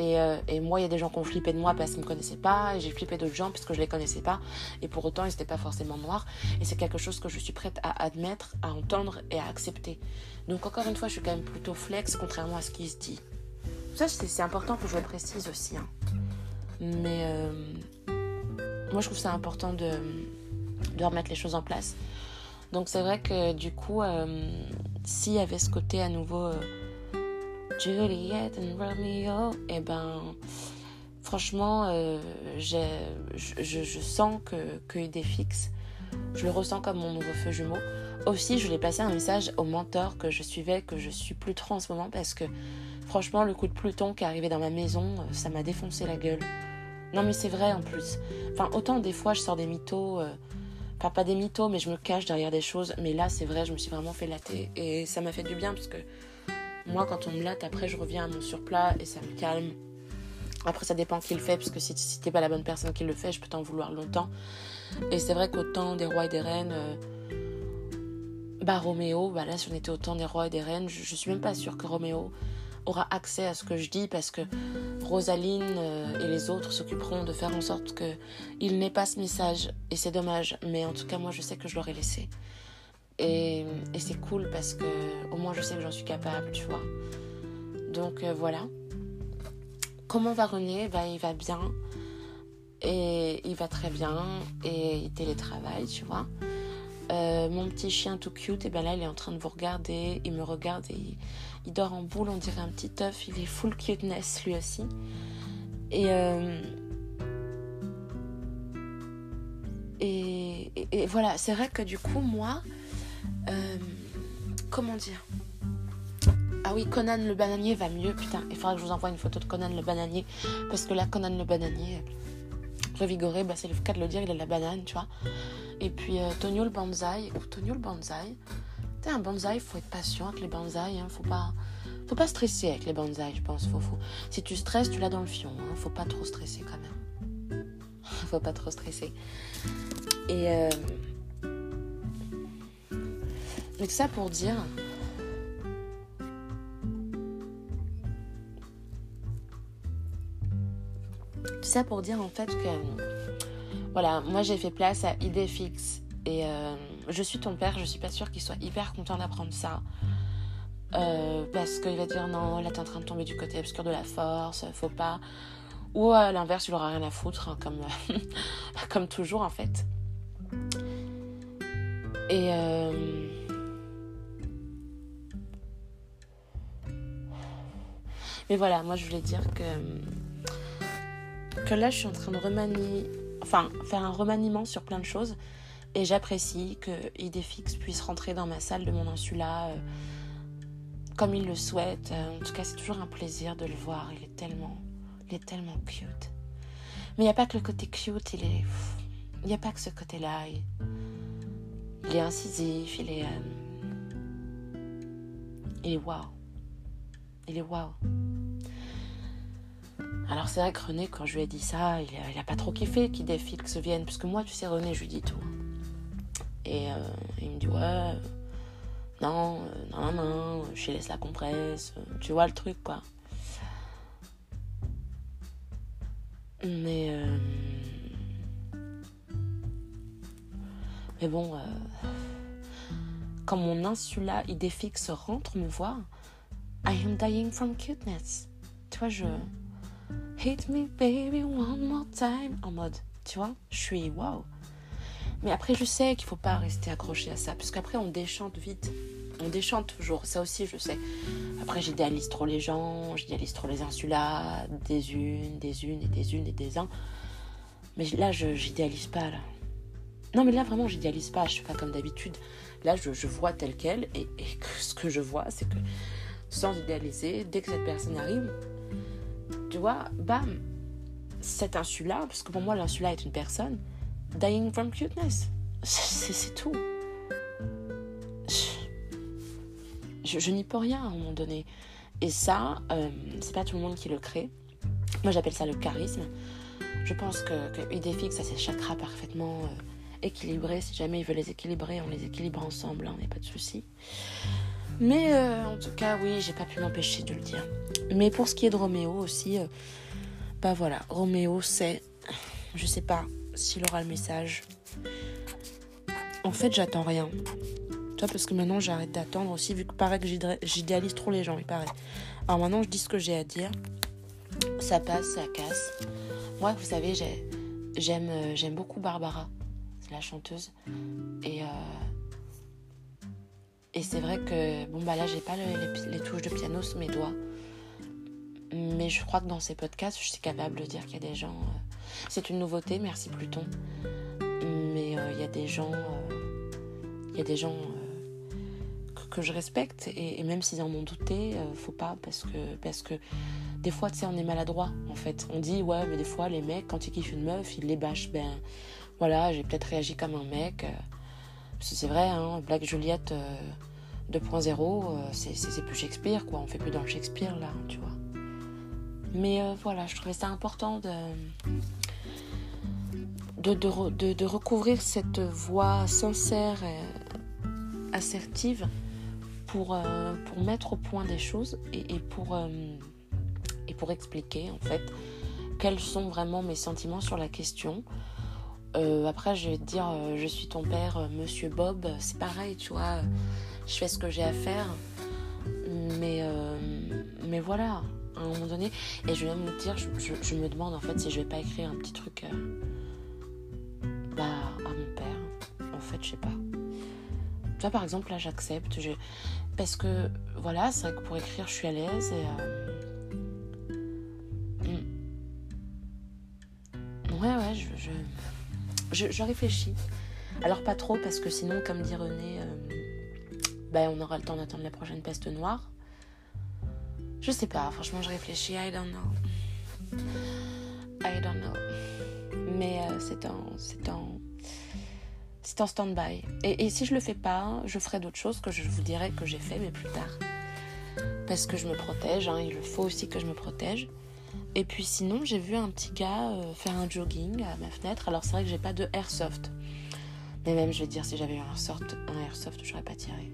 Euh, et, moi, il y a des gens qui ont flippé de moi parce qu'ils me connaissaient pas. Et j'ai flippé d'autres gens parce que je les connaissais pas. Et pour autant, ils n'étaient pas forcément noirs. Et c'est quelque chose que je suis prête à admettre, à entendre et à accepter. Donc, encore une fois, je suis quand même plutôt flex, contrairement à ce qui se dit. Ça, c'est important que je le précise aussi. Hein. Mais euh, moi, je trouve ça important de, remettre les choses en place. Donc, c'est vrai que du coup, euh, s'il y avait ce côté à nouveau euh, Juliet and Romeo, et eh ben, franchement, je, je, sens que, que fixe. Je le ressens comme mon nouveau feu jumeau. Aussi, je voulais passer un message au mentor que je suivais, que je suis plus trop en ce moment parce que Franchement, le coup de Pluton qui est arrivé dans ma maison, euh, ça m'a défoncé la gueule. Non, mais c'est vrai en plus. Enfin, autant des fois je sors des mythos, euh, enfin pas des mythos, mais je me cache derrière des choses. Mais là, c'est vrai, je me suis vraiment fait latter. Et ça m'a fait du bien parce que moi, quand on me latte, après, je reviens à mon surplat et ça me calme. Après, ça dépend qui le fait, parce que si, t'es pas la bonne personne qui le fait, je peux t'en vouloir longtemps. Et c'est vrai qu'au temps des rois et des reines, euh, bah Roméo, bah là, si on était au temps des rois et des reines, je, je suis même pas sûre que Roméo aura accès à ce que je dis parce que Rosaline euh, et les autres s'occuperont de faire en sorte que il n'ait pas ce message et c'est dommage mais en tout cas moi je sais que je l'aurais laissé. Et, et c'est cool parce que au moins je sais que j'en suis capable tu vois. Donc euh, voilà. Comment va René? Bah, il va bien. Et il va très bien. Et il télétravaille tu vois euh, mon petit chien tout cute, et ben là il est en train de vous regarder, il me regarde et il, dort en boule, on dirait un petit œuf, il est full cuteness lui aussi. Et, euh, voilà, c'est vrai que du coup moi, euh, comment dire? Ah oui, Conan le bananier va mieux, putain. Il faudra que je vous envoie une photo de Conan le bananier. Parce que là, Conan le bananier, revigoré, bah, c'est le cas de le dire, il a la banane, tu vois. Et puis euh, Tonio le bonsaï, ou Tonio le bonsaï. Tu un bonsaï, il faut être patient avec les bonsaïs, hein, faut pas faut pas stresser avec les bonsaïs, je pense. Faut, faut... Si tu stresses, tu l'as dans le fion. Hein. Faut pas trop stresser quand même. faut pas trop stresser. Et euh... ça pour dire. Tout ça pour dire en fait que Voilà, moi j'ai fait place à idée fixe. Et euh, je suis ton père, je suis pas sûre qu'il soit hyper content d'apprendre ça. Euh, parce qu'il va dire non, là t'es en train de tomber du côté obscur de la force, faut pas. Ou à l'inverse, il aura rien à foutre, hein, comme, toujours en fait. Et. Euh, mais voilà, moi je voulais dire que. Que là je suis en train de remanier. Enfin, faire un remaniement sur plein de choses. Et j'apprécie que Idéfix puisse rentrer dans ma salle de mon insula euh, comme il le souhaite. Euh, en tout cas, c'est toujours un plaisir de le voir. Il est tellement, il est tellement cute. Mais il n'y a pas que le côté cute, il est. Il n'y a pas que ce côté-là. Il... est incisif, il est. Euh, il est waouh. Il est waouh. Alors c'est vrai que René, quand je lui ai dit ça, il a, pas trop kiffé qu'Idéfix vienne. Parce que moi, tu sais, René, je lui dis tout. Et euh, il me dit ouais, non, euh, non, non, je laisse la compresse, euh, tu vois le truc quoi. Mais mais bon, quand mon insula idée fixe rentre me voir, I am dying from cuteness. Tu vois, je hit me baby one more time en mode, tu vois, je suis waouh. Mais après, je sais qu'il faut pas rester accroché à ça, parce qu'après, on déchante vite. On déchante toujours, ça aussi, je sais. Après, j'idéalise trop les gens, j'idéalise trop les insulas, des unes, des unes et des unes et des uns. Mais là, je j'idéalise pas, là. Non, mais là, vraiment, j'idéalise pas, je suis pas comme d'habitude. Là, je, je, vois tel quel, et, et ce que je vois, c'est que sans idéaliser, dès que cette personne arrive, tu vois, bam, cet insula, parce que pour moi, l'insula est une personne, dying from cuteness. C'est tout. Je, n'y peux rien à un moment donné. Et ça, euh, c'est pas tout le monde qui le crée. Moi, j'appelle ça le charisme. Je pense que, que Idéfix a ses parfaitement euh, équilibrés. Si jamais il veut les équilibrer, on les équilibre ensemble, on hein, n'est pas de souci. Mais euh, en tout cas, oui, j'ai pas pu m'empêcher de le dire. Mais pour ce qui est de Roméo aussi, euh, bah voilà, Roméo, c'est. Je sais pas, s'il aura le message. En fait, j'attends rien. Toi, parce que maintenant, j'arrête d'attendre aussi, vu que paraît que j'idéalise trop les gens, il paraît. Alors maintenant, je dis ce que j'ai à dire. Ça passe, ça casse. Moi, vous savez, j'aime euh, j'aime beaucoup Barbara, la chanteuse. Et, euh, et c'est vrai que, bon, bah là, j'ai pas les, touches de piano sous mes doigts. Mais je crois que dans ces podcasts, je suis capable de dire qu'il y a des gens. Euh, c'est une nouveauté, merci Pluton. Mais euh, il y a des gens. Euh, il y a des gens que, que, je respecte. Et, même s'ils en ont douté, faut pas. Parce que, parce que des fois, tu sais, on est maladroit en fait. On dit, ouais, mais des fois, les mecs, quand ils kiffent une meuf, ils les bâchent. Ben voilà, j'ai peut-être réagi comme un mec. C'est vrai, hein, Black Juliette 2.0, c'est plus Shakespeare, quoi. On fait plus dans le Shakespeare là, tu vois. Mais euh, voilà, je trouvais ça important de, de, recouvrir cette voix sincère et assertive pour, euh, pour mettre au point des choses et, pour, euh, et pour expliquer en fait quels sont vraiment mes sentiments sur la question. Après, je vais te dire, je suis ton père, monsieur Bob, c'est pareil, tu vois, je fais ce que j'ai à faire. Mais, mais voilà, à un moment donné. Et je vais même dire, je, me demande en fait si je vais pas écrire un petit truc euh, bah, à mon père. En fait, je sais pas. Tu vois, par exemple, là, j'accepte. Je... Parce que, voilà, c'est vrai que pour écrire, je suis à l'aise. Et, euh, hmm. Ouais, ouais, je, je, réfléchis. Alors, pas trop, parce que sinon, comme dit René, euh, bah, on aura le temps d'attendre la prochaine peste noire. Je sais pas, franchement, je réfléchis. I don't know. I don't know. Mais euh, c'est en, c'est en, stand-by. Et, et, si je le fais pas, je ferai d'autres choses que je vous dirai que j'ai fait, mais plus tard. Parce que je me protège, hein, il faut aussi que je me protège. Et puis sinon, j'ai vu un petit gars euh, faire un jogging à ma fenêtre. Alors c'est vrai que j'ai pas de airsoft. Mais même, je vais dire, si j'avais eu un airsoft, j'aurais pas tiré.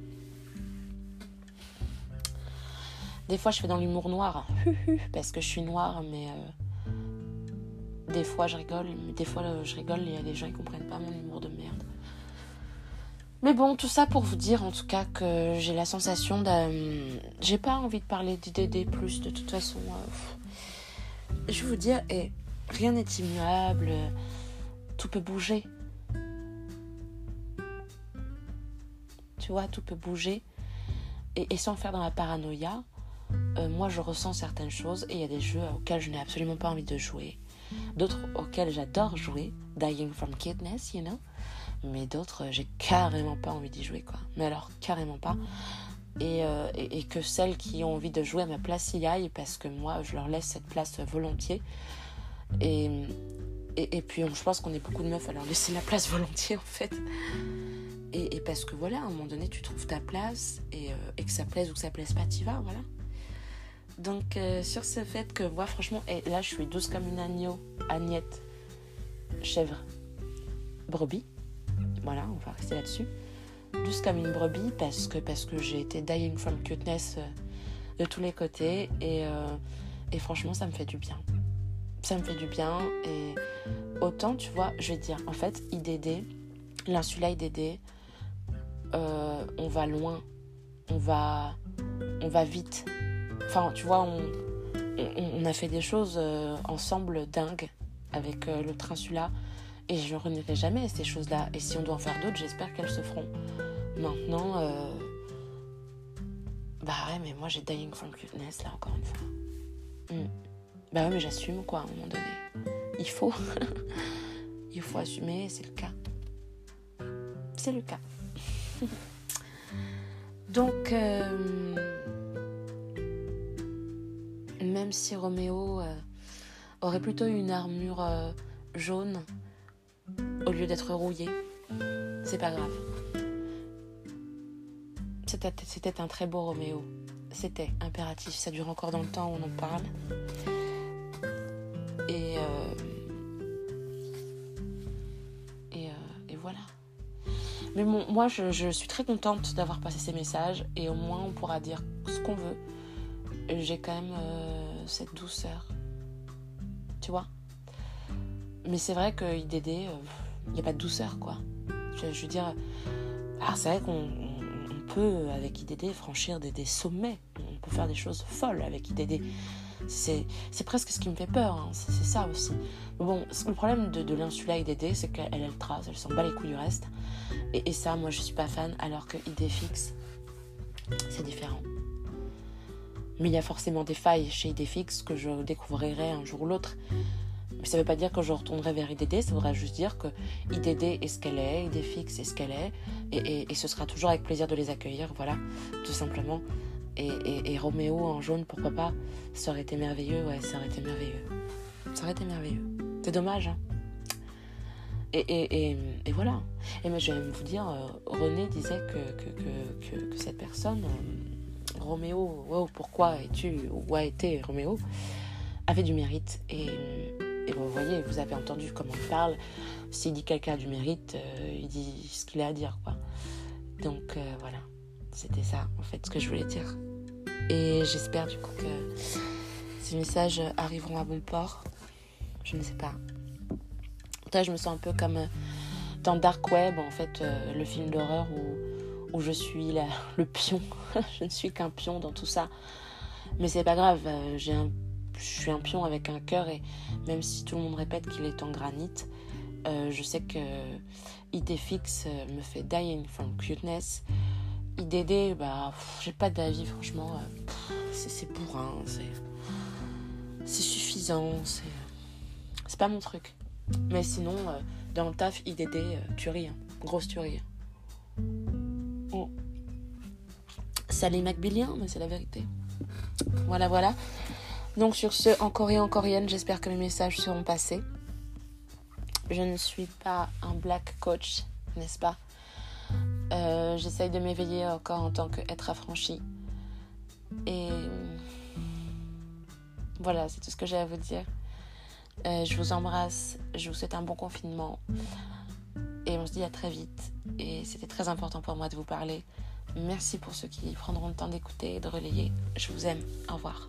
Des fois, je fais dans l'humour noir, parce que je suis noire, mais. Euh, Des fois, je rigole, mais des fois, je rigole et des gens qui comprennent pas mon humour de merde. Mais bon, tout ça pour vous dire en tout cas que j'ai la sensation de. J'ai pas envie de parler d'IDD plus de toute façon. Euh, je vais vous dire, et rien n'est immuable, tout peut bouger. Tu vois, tout peut bouger. Et, sans faire dans la paranoïa, euh, moi je ressens certaines choses et il y a des jeux auxquels je n'ai absolument pas envie de jouer. D'autres auxquels j'adore jouer, Dying from Kidness, you know. Mais d'autres, j'ai carrément pas envie d'y jouer, quoi. Mais alors, carrément pas. Et, euh, et, que celles qui ont envie de jouer à ma place y aillent parce que moi, je leur laisse cette place volontiers. Et, et, puis, je pense qu'on est beaucoup de meufs à leur laisser la place volontiers, en fait. Et, parce que voilà, à un moment donné, tu trouves ta place et, euh, que ça plaise ou que ça plaise pas, t'y vas, voilà. Donc, euh, sur ce fait que moi, franchement, et là, je suis douce comme une agneau, agnette, chèvre, brebis. Voilà, on va rester là-dessus. Douce comme une brebis parce que, parce que j'ai été dying from cuteness euh, de tous les côtés et, et franchement, ça me fait du bien ça me fait du bien. Et autant, tu vois, je vais dire, en fait, IDD, l'insula IDD, euh, on va loin, on va, on va vite. Enfin, tu vois, on, on, a fait des choses euh, ensemble dingues avec euh, l'autre insula. Et je ne renierai jamais ces choses-là. Et si on doit en faire d'autres, j'espère qu'elles se feront. Maintenant, bah ouais, mais moi j'ai Dying from Cuteness là, encore une fois. Hmm. Bah ouais, mais j'assume quoi à un moment donné. Il faut. Il faut assumer, c'est le cas. C'est le cas. Donc, euh, même si Roméo euh, aurait plutôt une armure euh, jaune au lieu d'être rouillé, c'est pas grave. C'était un très beau Roméo. C'était impératif. Ça dure encore dans le temps où on en parle. Et, euh, euh, voilà. Mais moi, je, suis très contente d'avoir passé ces messages et au moins on pourra dire ce qu'on veut. J'ai quand même euh, cette douceur. Tu vois? Mais c'est vrai que IDD, il n'y a pas de douceur, quoi. Je, je veux dire, ah, c'est vrai qu'on peut, avec IDD, franchir des, sommets. On peut faire des choses folles avec IDD. C'est presque ce qui me fait peur, hein. c'est ça aussi. bon, le problème de, de l'insula IDD, c'est qu'elle elle trace, elle s'en bat les couilles du reste. Et, ça, moi, je suis pas fan, alors que ID fixe, c'est différent. Mais il y a forcément des failles chez ID fixe que je découvrirai un jour ou l'autre. Mais ça ne veut pas dire que je retournerai vers IDD, ça voudrait juste dire que IDD est ce qu'elle est, ID fixe est ce qu'elle est, et, et, ce sera toujours avec plaisir de les accueillir, voilà, tout simplement et, Roméo en jaune, pourquoi pas Ça aurait été merveilleux, ouais, ça aurait été merveilleux. Ça aurait été merveilleux. C'est dommage, hein. Et, et, voilà. Et mais je vais vous dire, euh, René disait que, que, que, cette personne, euh, Roméo, wow, pourquoi es-tu, ou a été Roméo, avait du mérite. Et, et vous voyez, vous avez entendu comment il parle. S'il dit quelqu'un du mérite, euh, il dit ce qu'il a à dire, quoi. Donc voilà. C'était ça, en fait, ce que je voulais dire. Et j'espère du coup que ces messages arriveront à bon port. Je ne sais pas. Toi, je me sens un peu comme euh, dans Dark Web, en fait, euh, le film d'horreur où, où je suis le pion. je ne suis qu'un pion dans tout ça. Mais c'est pas grave, euh, j'ai un, je suis un pion avec un cœur et même si tout le monde répète qu'il est en granit, je sais que Idéfix me fait dying from cuteness. IDD, bah, j'ai pas d'avis, franchement. Euh, c'est bourrin, c'est suffisant, c'est pas mon truc. Mais sinon, euh, dans le taf, IDD, euh, tuerie, hein. grosse tuerie. Oh. Ça les McBillien, mais c'est la vérité. Voilà, voilà. Donc sur ce, en coréen, en coréenne, j'espère que mes messages seront passés. Je ne suis pas un black coach, n'est-ce pas? Euh, j'essaye de m'éveiller encore en tant qu'être affranchi. Et voilà, c'est tout ce que j'ai à vous dire. Euh, je vous embrasse, je vous souhaite un bon confinement. Et on se dit à très vite. Et c'était très important pour moi de vous parler. Merci pour ceux qui prendront le temps d'écouter et de relayer. Je vous aime. Au revoir.